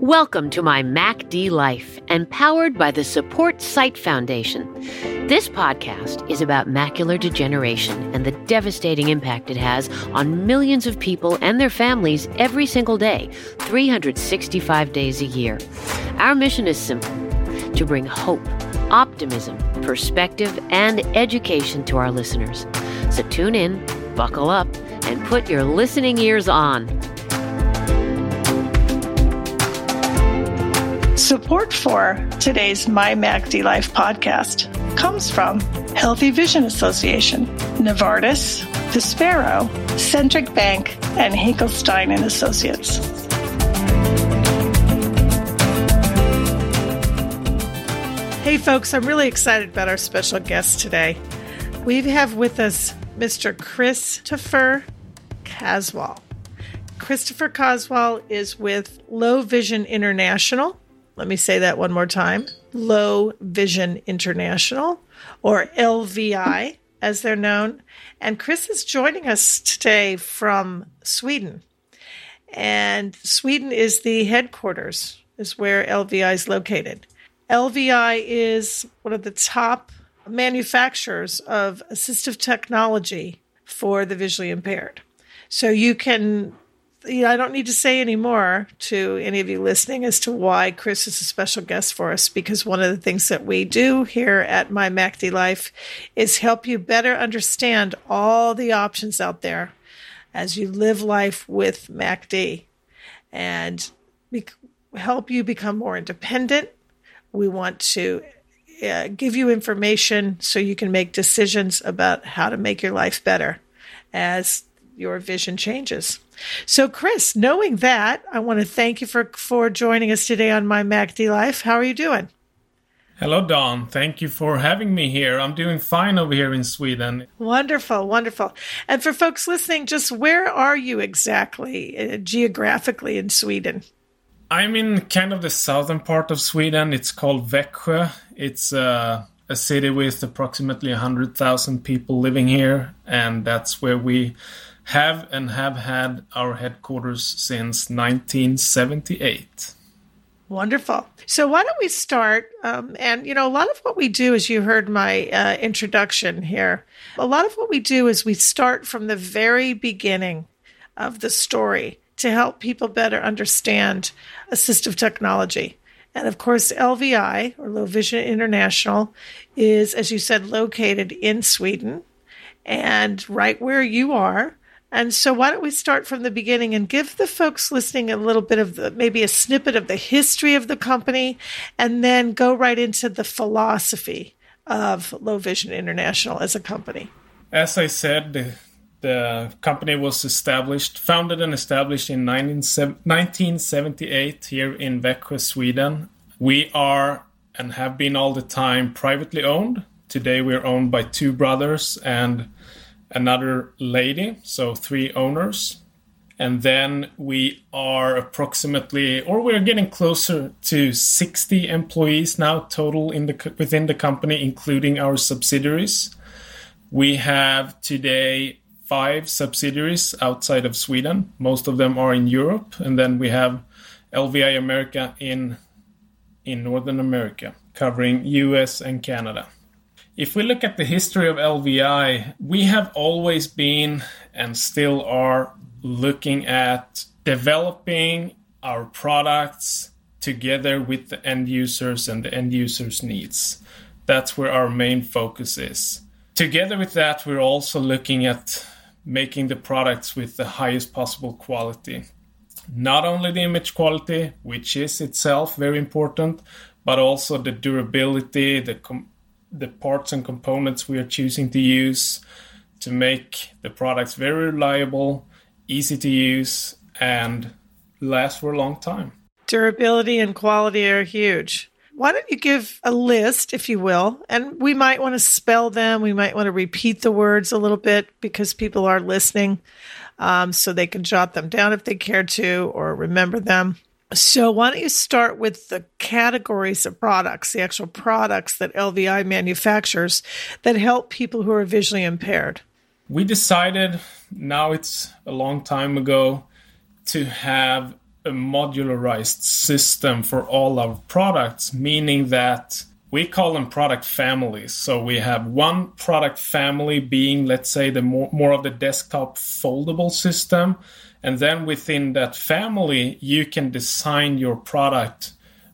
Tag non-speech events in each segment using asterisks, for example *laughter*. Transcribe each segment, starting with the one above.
Welcome to my MACD Life, and powered by the Support Sight Foundation. This podcast is about macular degeneration and the devastating impact it has on millions of people and their families every single day, 365 days a year. Our mission is simple to bring hope, optimism, perspective, and education to our listeners. So tune in, buckle up, and put your listening ears on. Support for today's My MACD Life podcast comes from Healthy Vision Association, Novartis, Vispero, Centric Bank, and Hinkelstein and Associates. Hey folks, I'm really excited about our special guest today. We have with us Mr. Christopher Caswell. Christopher Caswell is with Low Vision International let me say that one more time Low Vision International, or LVI as they're known. And Chris is joining us today from Sweden. And Sweden is the headquarters, is where LVI is located. LVI is one of the top manufacturers of assistive technology for the visually impaired. So you can you know, I don't need to say any more to any of you listening as to why Chris is a special guest for us because one of the things that we do here at My MACD Life is help you better understand all the options out there as you live life with MACD and be- help you become more independent. We want to uh, give you information so you can make decisions about how to make your life better as your vision changes. So, Chris, knowing that, I want to thank you for for joining us today on my MACD Life. How are you doing? Hello, Dawn. Thank you for having me here. I'm doing fine over here in Sweden. Wonderful, wonderful. And for folks listening, just where are you exactly uh, geographically in Sweden? I'm in kind of the southern part of Sweden. It's called Växjö. It's uh, a city with approximately 100,000 people living here, and that's where we have and have had our headquarters since 1978. Wonderful. So, why don't we start? Um, and, you know, a lot of what we do, as you heard my uh, introduction here, a lot of what we do is we start from the very beginning of the story to help people better understand assistive technology. And of course, LVI, or Low Vision International, is, as you said, located in Sweden and right where you are. And so, why don't we start from the beginning and give the folks listening a little bit of the, maybe a snippet of the history of the company, and then go right into the philosophy of Low Vision International as a company? As I said, the, company was established, founded and established in 1978 here in Växjö, Sweden. We are and have been all the time privately owned. Today, we're owned by two brothers and another lady, so three owners. And then we are approximately, or we're getting closer to 60 employees now total in the within the company, including our subsidiaries. We have today five subsidiaries outside of Sweden. Most of them are in Europe, and then we have LVI America in in Northern America, covering US and Canada. If we look at the history of LVI, we have always been and still are looking at developing our products together with the end users and the end users' needs. That's where our main focus is. Together with that, we're also looking at making the products with the highest possible quality. Not only the image quality, which is itself very important, but also the durability, the com- the parts and components we are choosing to use to make the products very reliable, easy to use, and last for a long time. Durability and quality are huge. Why don't you give a list, if you will? And we might want to spell them. We might want to repeat the words a little bit because people are listening um, so they can jot them down if they care to or remember them. So, why don't you start with the categories of products, the actual products that LVI manufactures that help people who are visually impaired? We decided, now it's a long time ago, to have a modularized system for all our products, meaning that we call them product families. So we have one product family being, let's say, the more, more of the desktop foldable system. And then within that family, you can design your product,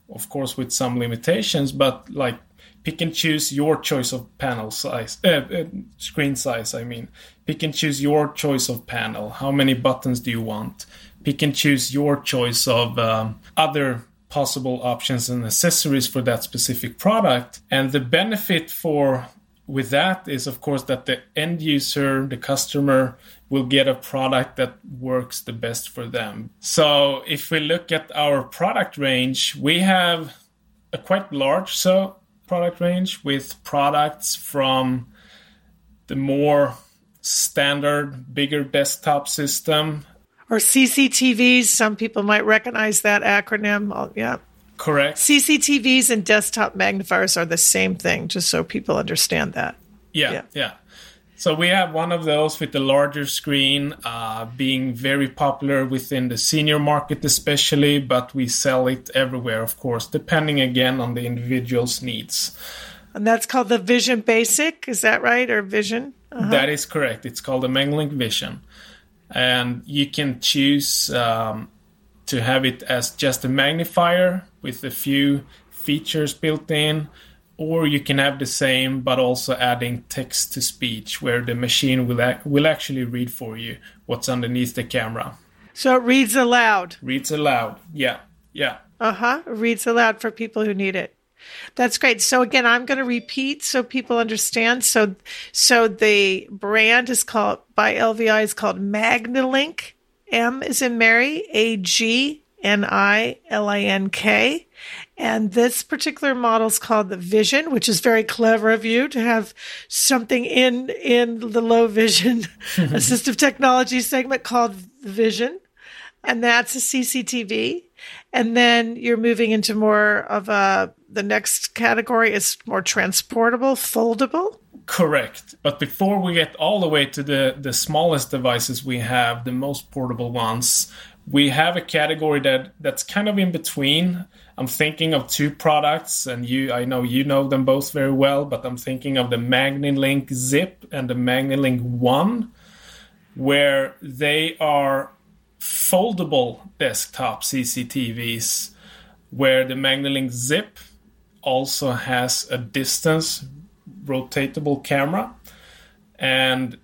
of course, with some limitations, but like pick and choose your choice of panel size, uh, uh, screen size, I mean. Pick and choose your choice of panel. How many buttons do you want? Pick and choose your choice of um, other possible options and accessories for that specific product. And the benefit for with that is of course that the end user, the customer will get a product that works the best for them. So if we look at our product range, we have a quite large so product range with products from the more standard bigger desktop system or CCTVs. Some people might recognize that acronym. Oh, yeah. Correct. CCTVs and desktop magnifiers are the same thing, just so people understand that. Yeah, yeah. yeah. So we have one of those with the larger screen, uh, being very popular within the senior market, especially, but we sell it everywhere, of course, depending again on the individual's needs. And that's called the Vision Basic, is that right? Or Vision? Uh-huh. That is correct. It's called the MagniLink Vision and you can choose um, to have it as just a magnifier with a few features built in or you can have the same but also adding text to speech where the machine will ac- will actually read for you what's underneath the camera so it reads aloud reads aloud yeah yeah uh-huh reads aloud for people who need it that's great. So again, I'm going to repeat so people understand. So, so the brand is called by LVI is called MagniLink. M is in Mary. A G N I L I N K. And this particular model is called the Vision, which is very clever of you to have something in in the low vision *laughs* assistive technology segment called Vision. And that's a CCTV. And then you're moving into more of a the next category is more transportable, foldable. Correct. But before we get all the way to the, the smallest devices we have, the most portable ones, we have a category that, that's kind of in between. I'm thinking of two products, and you I know you know them both very well, but I'm thinking of the MagniLink Zip and the MagniLink One, where they are foldable desktop CCTVs, where the MagniLink Zip also has a distance rotatable camera and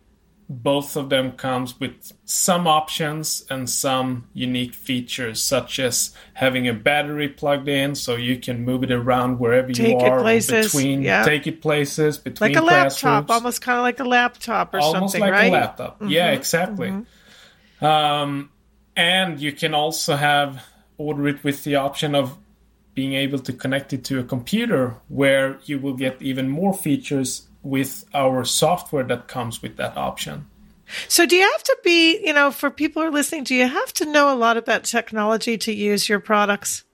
both of them comes with some options and some unique features such as having a battery plugged in so you can move it around wherever take you are places, between yeah. take it places between like a laptop almost kind of like a laptop or something. almost something like right a laptop mm-hmm. yeah exactly mm-hmm. um, and you can also have order it with the option of being able to connect it to a computer where you will get even more features with our software that comes with that option. So, do you have to be, you know, for people who are listening, do you have to know a lot about technology to use your products?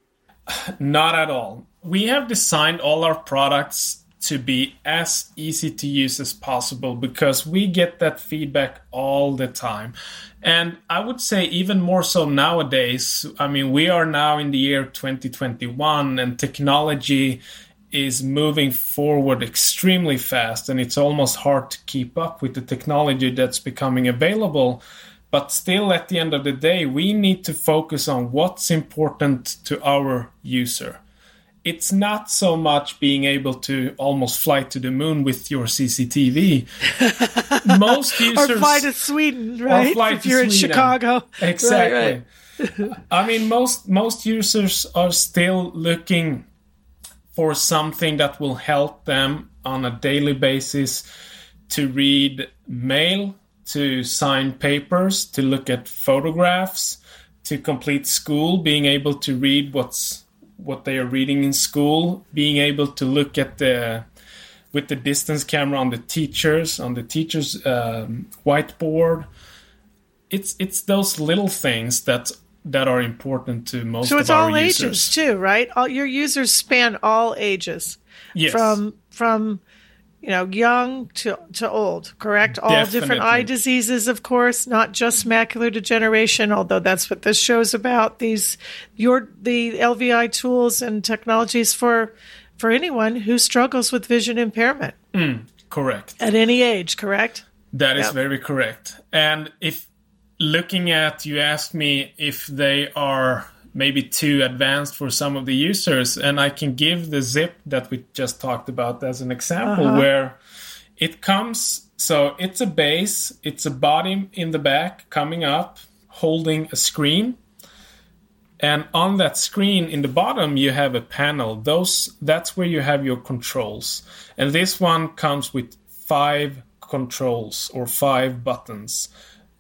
Not at all. We have designed all our products to be as easy to use as possible because we get that feedback all the time. And I would say even more so nowadays. I mean, we are now in the year 2021 and technology is moving forward extremely fast and it's almost hard to keep up with the technology that's becoming available. But still, at the end of the day, we need to focus on what's important to our user it's not so much being able to almost fly to the moon with your CCTV. *laughs* Most users or fly to Sweden, right? Or fly if to you're Sweden. in Chicago, exactly. Right, right. I mean, most most users are still looking for something that will help them on a daily basis to read mail, to sign papers, to look at photographs, to complete school, being able to read what's what they are reading in school, being able to look at the with the distance camera on the teachers on the teachers um, whiteboard. It's it's those little things that that are important to most. So it's all users. ages too, right? All your users span all ages. Yes. From from you know, young to, to old, correct? All different eye diseases, of course, not just macular degeneration, although that's what this show's about. These, your, the LVI tools and technologies for, for anyone who struggles with vision impairment mm, Correct. at any age, correct? That is Yep. very correct. And if looking at, you asked me if they are maybe too advanced for some of the users, and I can give the zip that we just talked about as an example uh-huh. where it comes. So it's a base, it's a body in the back coming up, holding a screen. And on that screen in the bottom, you have a panel. Those that's where you have your controls. And this one comes with five controls or five buttons.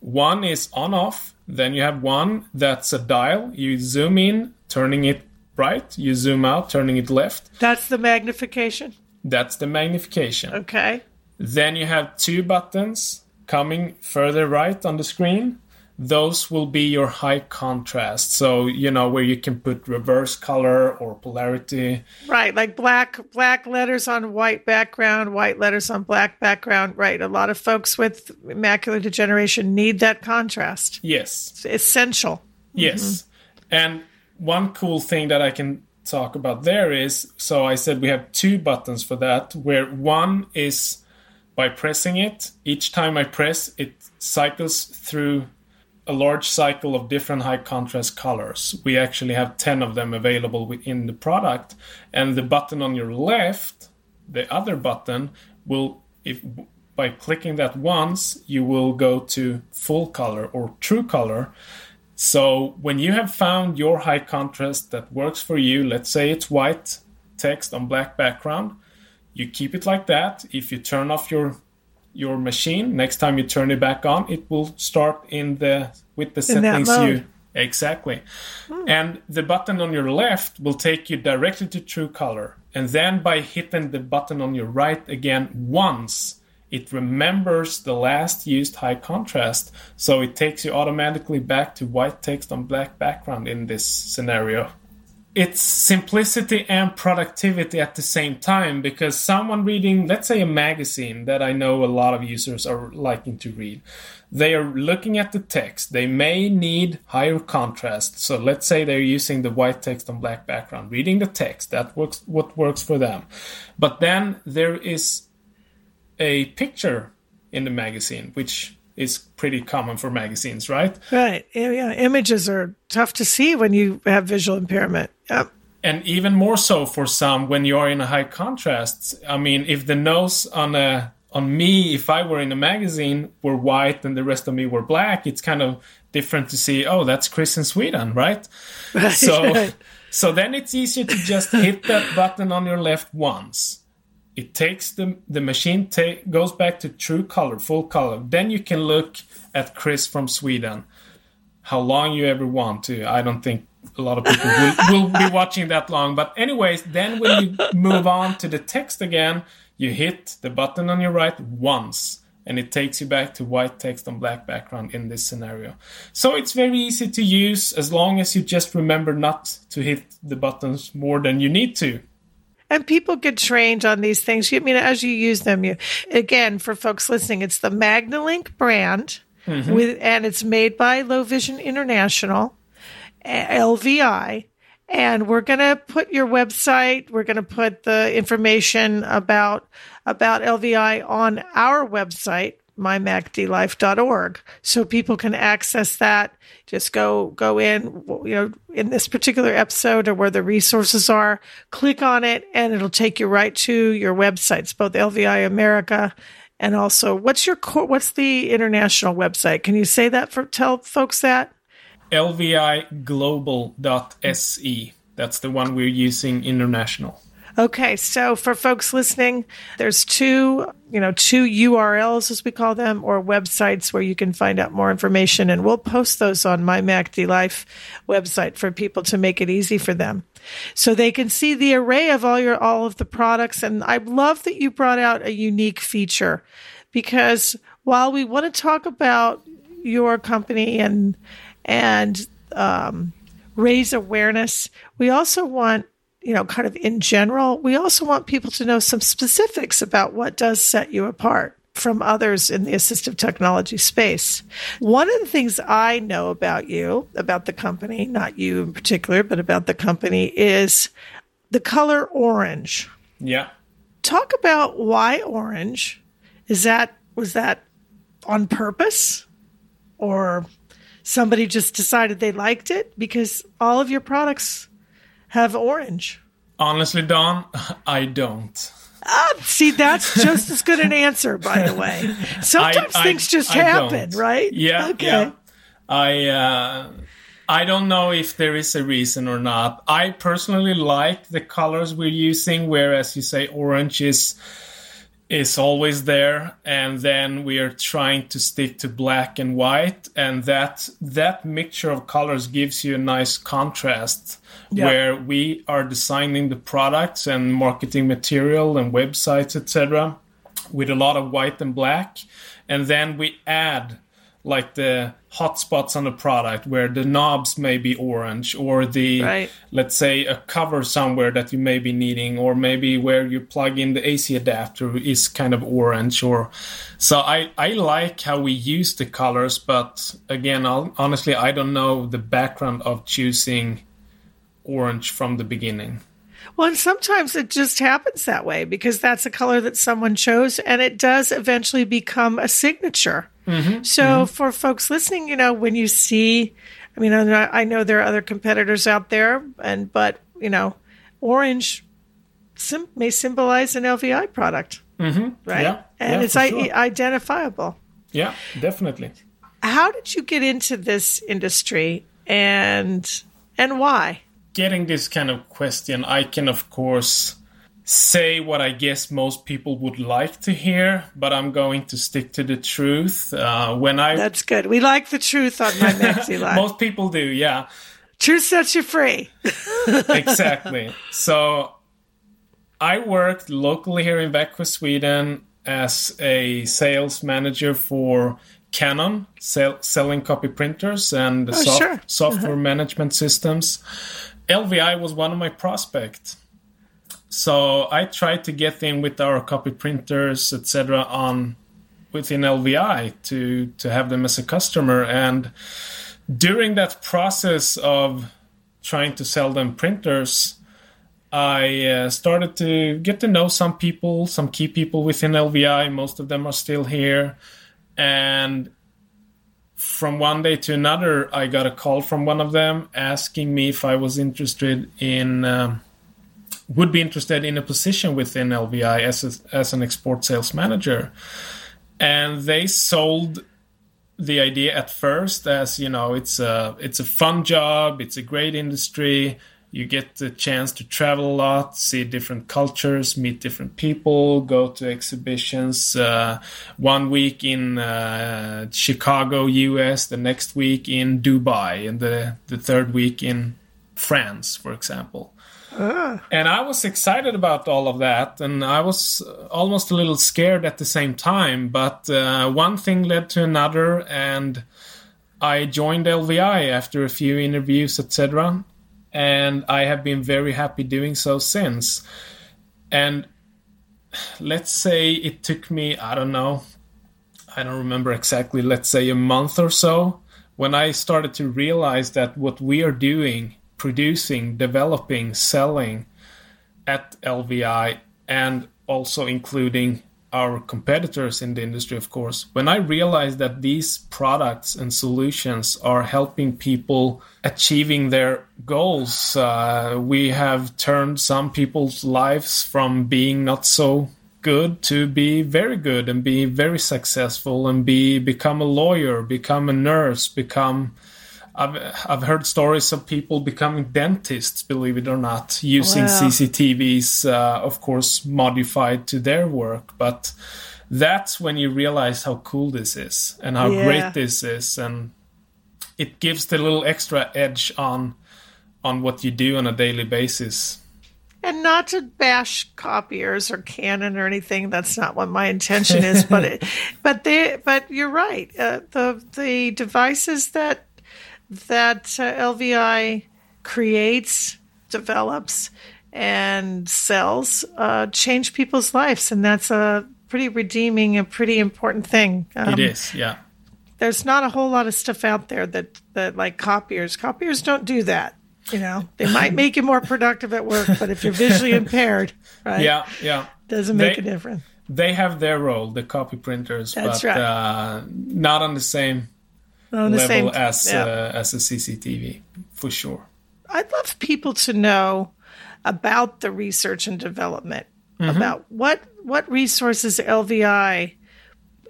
One is on off. Then you have one that's a dial. You zoom in, turning it right. You zoom out, turning it left. That's the magnification. That's the magnification. Okay. Then you have two buttons coming further right on the screen. Those will be your high contrast. So, you know, where you can put reverse color or polarity. Right, like black black letters on white background, white letters on black background. Right. A lot of folks with macular degeneration need that contrast. Yes. It's essential. Yes. Mm-hmm. And one cool thing that I can talk about there is so I said we have two buttons for that, where one is by pressing it. Each time I press, it cycles through a large cycle of different high contrast colors. We actually have 10 of them available within the product. And the button on your left, the other button, will, if by clicking that once, you will go to full color or true color. So when you have found your high contrast that works for you, let's say it's white text on black background, you keep it like that. If you turn off your your machine, next time you turn it back on, it will start in the with the In settings you exactly. Hmm. And the button on your left will take you directly to true color. And then by hitting the button on your right again once, it remembers the last used high contrast. So it takes you automatically back to white text on black background in this scenario. It's simplicity and productivity at the same time because someone reading, let's say, a magazine that I know a lot of users are liking to read, they are looking at the text. They may need higher contrast. So let's say they're using the white text on black background, reading the text. That works. What works for them. But then there is a picture in the magazine, which is pretty common for magazines, right? Right. Yeah, yeah. Images are tough to see when you have visual impairment. Yep. and even more so for some when you are in a high contrast. I mean, if the nose on a on me, if I were in a magazine, were white and the rest of me were black, it's kind of different to see. Oh, that's Chris in Sweden, right? *laughs* So, so then it's easier to just hit that button on your left once. It takes the the machine ta- goes back to true color, full color. Then you can look at Chris from Sweden how long you ever want to. I don't think a lot of people will, *laughs* will be watching that long. But anyways, then when you move on to the text again, you hit the button on your right once and it takes you back to white text on black background in this scenario. So it's very easy to use as long as you just remember not to hit the buttons more than you need to. And people get trained on these things. You I mean as you use them, you again for folks listening, it's the MagniLink brand with and it's made by Low Vision International, uh, LVI. And we're gonna put your website, we're gonna put the information about about LVI on our website, mymacdlife.org, so people can access that. Just go go in, you know, in this particular episode or where the resources are, click on it, and it'll take you right to your websites, both LVI America and also what's your core, what's the international website? Can you say that for tell folks that? lviglobal.se. That's the one we're using international. Okay, so for folks listening, there's two, you know, two URLs as we call them, or websites where you can find out more information, and we'll post those on my MacD Life website for people to make it easy for them, so they can see the array of all your all of the products. And I love that you brought out a unique feature, because while we want to talk about your company and and um, raise awareness, we also want you know, kind of in general. We also want people to know some specifics about what does set you apart from others in the assistive technology space. One of the things I know about you, about the company, not you in particular, but about the company, is the color orange. Yeah. Talk about why orange. Is that, was that on purpose? Or somebody just decided they liked it? Because all of your products have orange. Honestly, Dawn, *laughs* I don't. Ah, see, that's *laughs* just as good an answer, by the way. *laughs* Sometimes I- things just I happen, don't. right? Yeah. Okay. Yeah. I uh, I don't know if there is a reason or not. I personally like the colors we're using, whereas you say orange is is always there, and then we are trying to stick to black and white, and that that mixture of colors gives you a nice contrast. Yeah. Where we are designing the products and marketing material and websites, etc., with a lot of white and black, and then we add like the hotspots on the product where the knobs may be orange or the Right. let's say a cover somewhere that you may be needing or maybe where you plug in the AC adapter is kind of orange or so I I like how we use the colors but again I'll, honestly I don't know the background of choosing orange from the beginning Well, and sometimes it just happens that way because that's a color that someone chose and it does eventually become a signature. So for folks listening, you know, when you see, I mean, I know- there are other competitors out there and, but, you know, orange sim- may symbolize an LVI product, mm-hmm. right? Yeah, And yeah, it's I- sure. identifiable. yeah definitely How did you get into this industry and, and why? Getting this kind of question, I can of course say what I guess most people would like to hear, but I'm going to stick to the truth. Uh, when I That's good. We like the truth on my *laughs* MacD Life. most people do, yeah, truth sets you free. *laughs* *laughs* exactly. so I worked locally here in Växjö, Sweden, as a sales manager for Canon, sell, selling copy printers and Oh, soft- sure. software management systems. LVI was one of my prospects. So I tried to get in with our copy printers, etc., on within LVI to to have them as a customer. And during that process of trying to sell them printers, I uh, started to get to know some people, some key people within LVI. Most of them are still here, and from one day to another, I got a call from one of them asking me if I was interested in, um, would be interested in a position within LVI as a, as an export sales manager, and they sold the idea at first as you know it's a it's a fun job, it's a great industry. You get the chance to travel a lot, see different cultures, meet different people, go to exhibitions. Uh, one week in uh, Chicago, US, the next week in Dubai, and the, the third week in France, for example. And I was excited about all of that, and I was almost a little scared at the same time. But uh, one thing led to another, and I joined LVI after a few interviews, etc. And I have been very happy doing so since. And let's say it took me, I don't know, I don't remember exactly, let's say a month or so, when I started to realize that what we are doing, producing, developing, selling at LVI, and also including our competitors in the industry, of course, when I realized that these products and solutions are helping people achieving their goals, uh, we have turned some people's lives from being not so good to be very good and be very successful and be become a lawyer, become a nurse, become I've I've heard stories of people becoming dentists, believe it or not, using Wow. CCTVs, uh, of course, modified to their work. But that's when you realize how cool this is and how Yeah. great this is, and it gives the little extra edge on on what you do on a daily basis. And not to bash copiers or Canon or anything. That's not what my intention is. But *laughs* it, but they, but you're right. Uh, the the devices that that uh, LVI creates, develops, and sells uh, change people's lives, and that's a pretty redeeming and pretty important thing. Um, it is, yeah. There's not a whole lot of stuff out there that that like copiers. Copiers don't do that. You know, they might *laughs* make you more productive at work, but if you're visually impaired, *laughs* right? Yeah, yeah, doesn't make they, a difference. They have their role, the copy printers, That's but right. uh, not on the same on the level same, as yeah. uh, as a CCTV, for sure. I'd love people to know about the research and development, Mm-hmm. about what what resources LVI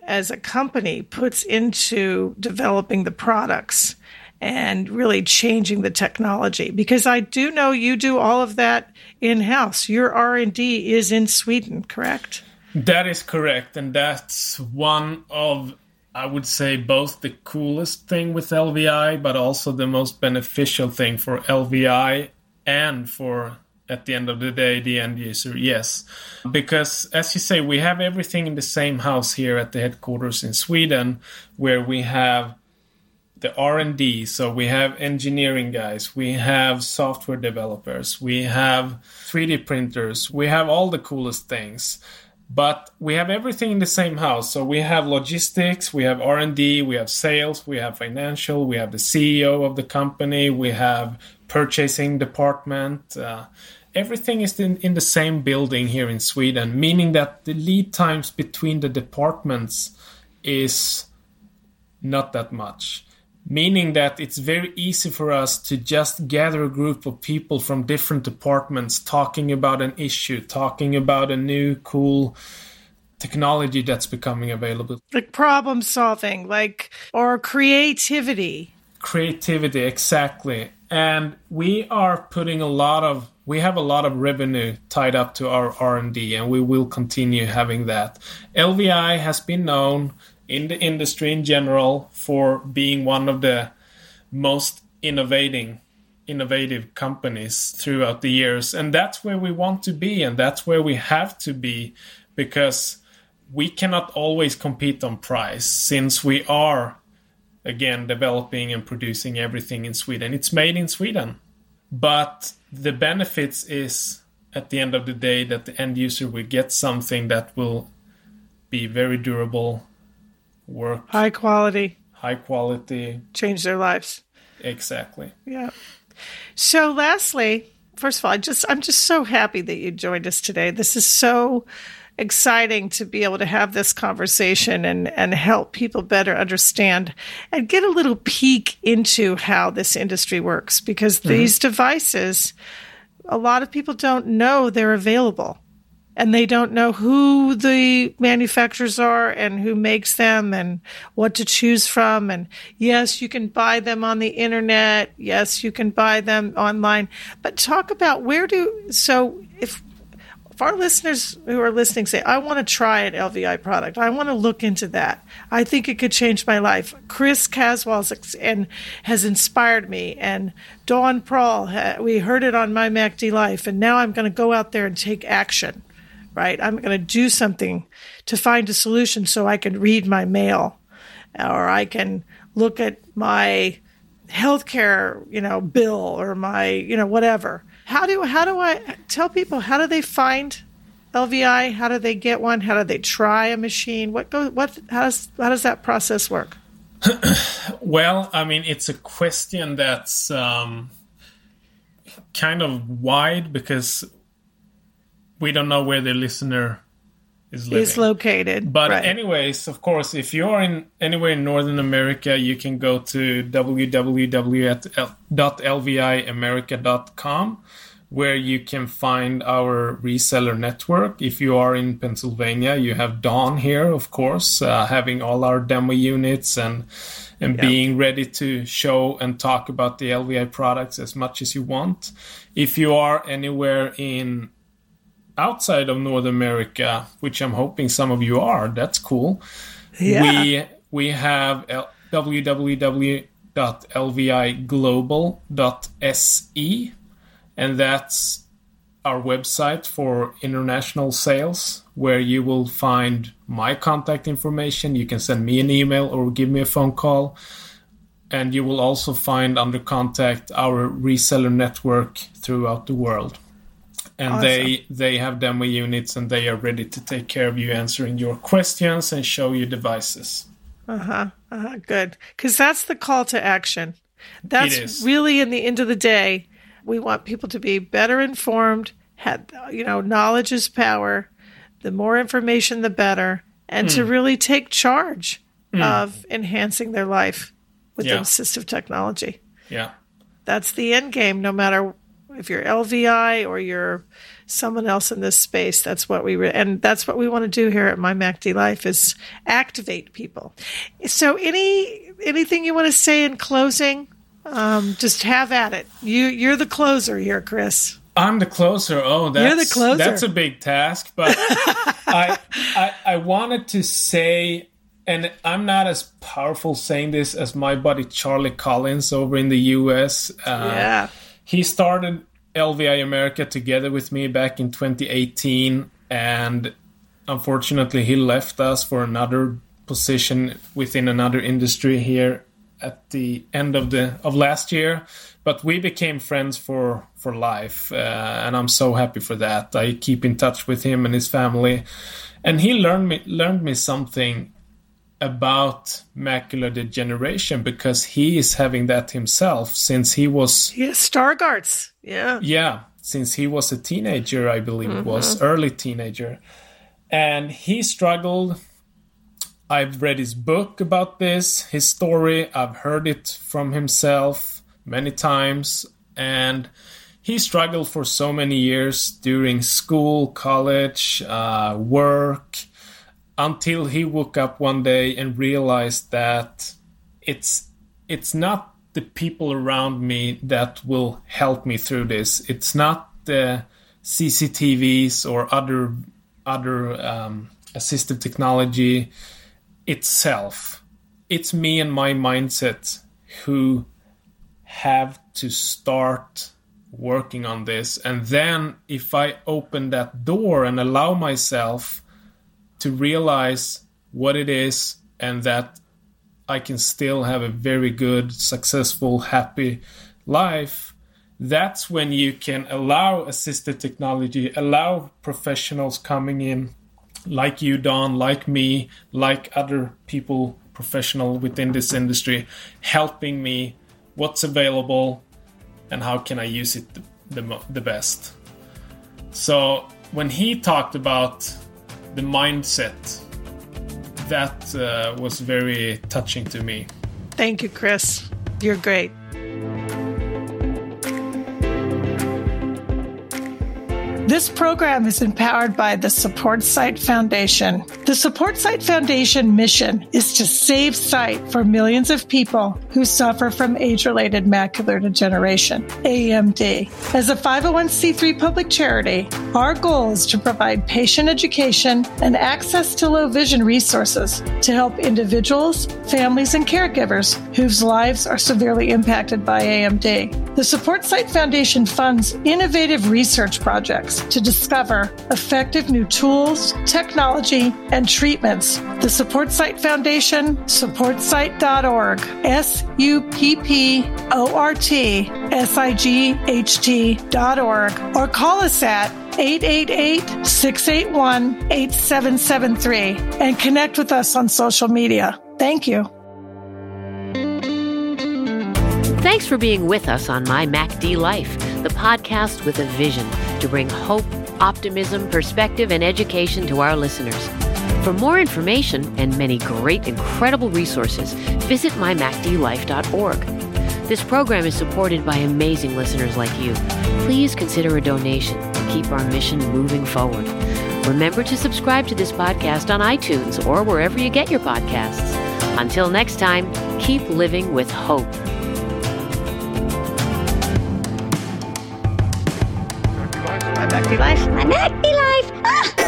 as a company puts into developing the products and really changing the technology because I do know you do all of that in house. Your R&D is in Sweden, correct? That is correct, and that's one of I would say both the coolest thing with LVI, but also the most beneficial thing for LVI and for at the end of the day the end user yes. Because as you say we have everything in the same house here at the headquarters in sweden where we have the r&d so we have engineering guys we have software developers we have 3d printers we have all the coolest things but we have everything in the same house. So we have logistics we have r&d we have sales we have financial we have the ceo of the company we have purchasing department uh, everything is in, in the same building here in sweden meaning that the lead times between the departments is not that much meaning that it's very easy for us to just gather a group of people from different departments talking about an issue, talking about a new cool technology that's becoming available. Like problem solving, like or creativity. Creativity, exactly. And we are putting a lot of we have a lot of revenue tied up to our R&D and we will continue having that. LVI has been known in the industry in general for being one of the most innovating innovative companies throughout the years. And that's where we want to be and that's where we have to be because we cannot always compete on price since we are again developing and producing everything in Sweden. It's made in Sweden. But the benefits is at the end of the day that the end user will get something that will be very durable work High quality, high quality change their lives. exactly Yeah. So lastly, first of all, I just I'm just so happy that you joined us today. This is so exciting to be able to have this conversation and and help people better understand and get a little peek into how this industry works because mm-hmm. these devices a lot of people don't know they're available and they don't know who the manufacturers are and who makes them and what to choose from. And yes, you can buy them on the internet. Yes, you can buy them online. But talk about where do so if if our listeners who are listening say, I want to try an LVI product, I want to look into that. I think it could change my life. Chris Caswell and has inspired me, and Dawn Prawl, we heard it on my MacD Life, and now I'm going to go out there and take action right? I'm going to do something to find a solution so I can read my mail or I can look at my healthcare, you know, bill or my, you know, whatever. How do how do I tell people how do they find LVI? How do they get one? How do they try a machine? What go what how does how does that process work? *clears throat* well, I mean, it's a question that's um, kind of wide because we don't know where the listener is living. Is located. But right. anyways, of course, if you're in anywhere in Northern America, you can go to www.lviamerica.com where you can find our reseller network. If you are in Pennsylvania, you have Dawn here, of course, uh, having all our demo units and and Yeah. being ready to show and talk about the LVI products as much as you want. If you are anywhere in outside of North America, which I'm hoping some of you are, that's cool. Yeah. We we have L- www.lviglobal.se, and that's our website for international sales, where you will find my contact information. You can send me an email or give me a phone call. And you will also find under contact our reseller network throughout the world. And Awesome. they they have demo units and they are ready to take care of you answering your questions and show you devices Uh, huh. good. Because that's the call to action. That's really, in the end of the day, we want people to be better informed. Had you know, knowledge is power. The more information, the better, and Hmm. to really take charge of enhancing their life with Yeah. assistive technology. yeah That's the end game. No matter if you're LVI or you're someone else in this space, that's what we re- and that's what we want to do here at My MacD Life is activate people. So, any anything you want to say in closing? Um, just have at it. You you're the closer here, Chris. I'm the closer. Oh, that's the closer. That's a big task, but *laughs* I, I I wanted to say, and I'm not as powerful saying this as my buddy Charlie Collins over in the U.S. Uh, yeah, he started LVI America together with me back in 2018, and unfortunately, he left us for another position within another industry here at the end of the of last year. But we became friends for for life, uh, and I'm so happy for that. I keep in touch with him and his family, and he learned me learned me something about macular degeneration because he is having that himself since he was yeah. Stargardt's. Yeah, yeah, since he was a teenager, I believe it was early teenager, and he struggled. I've read his book about this, his story. I've heard it from himself many times, and he struggled for so many years during school, college, uh, work, until he woke up one day and realized that it's it's not the people around me that will help me through this. It's not the CCTVs or other other um, assistive technology itself. It's me and my mindset who have to start working on this. And then if I open that door and allow myself to realize what it is and that I can still have a very good, successful, happy life, that's when you can allow assisted technology, allow professionals coming in like you, Dawn, like me, like other people, professional within this industry, helping me what's available and how can I use it the, the, the best. So when he talked about the mindset, that uh, was very touching to me. Thank you, Chris. You're great. This program is empowered by the Support Sight Foundation. The Support Sight Foundation mission is to save sight for millions of people who suffer from age related macular degeneration, AMD. As a 501c3 public charity, our goal is to provide patient education and access to low vision resources to help individuals, families, and caregivers whose lives are severely impacted by AMD. The Support Sight Foundation funds innovative research projects to discover effective new tools, technology, and treatments. The Support Sight Foundation, supportsight.org, S U P P O R T S I G H T.org, or call us at 888 681 8773 and connect with us on social media. Thank you. Thanks for being with us on My MacD Life, the podcast with a vision to bring hope, optimism, perspective, and education to our listeners. For more information and many great, incredible resources, visit mymacdlife.org. This program is supported by amazing listeners like you. Please consider a donation to keep our mission moving forward. Remember to subscribe to this podcast on iTunes or wherever you get your podcasts. Until next time, keep living with hope. Nutty life. My nutty life. Ah!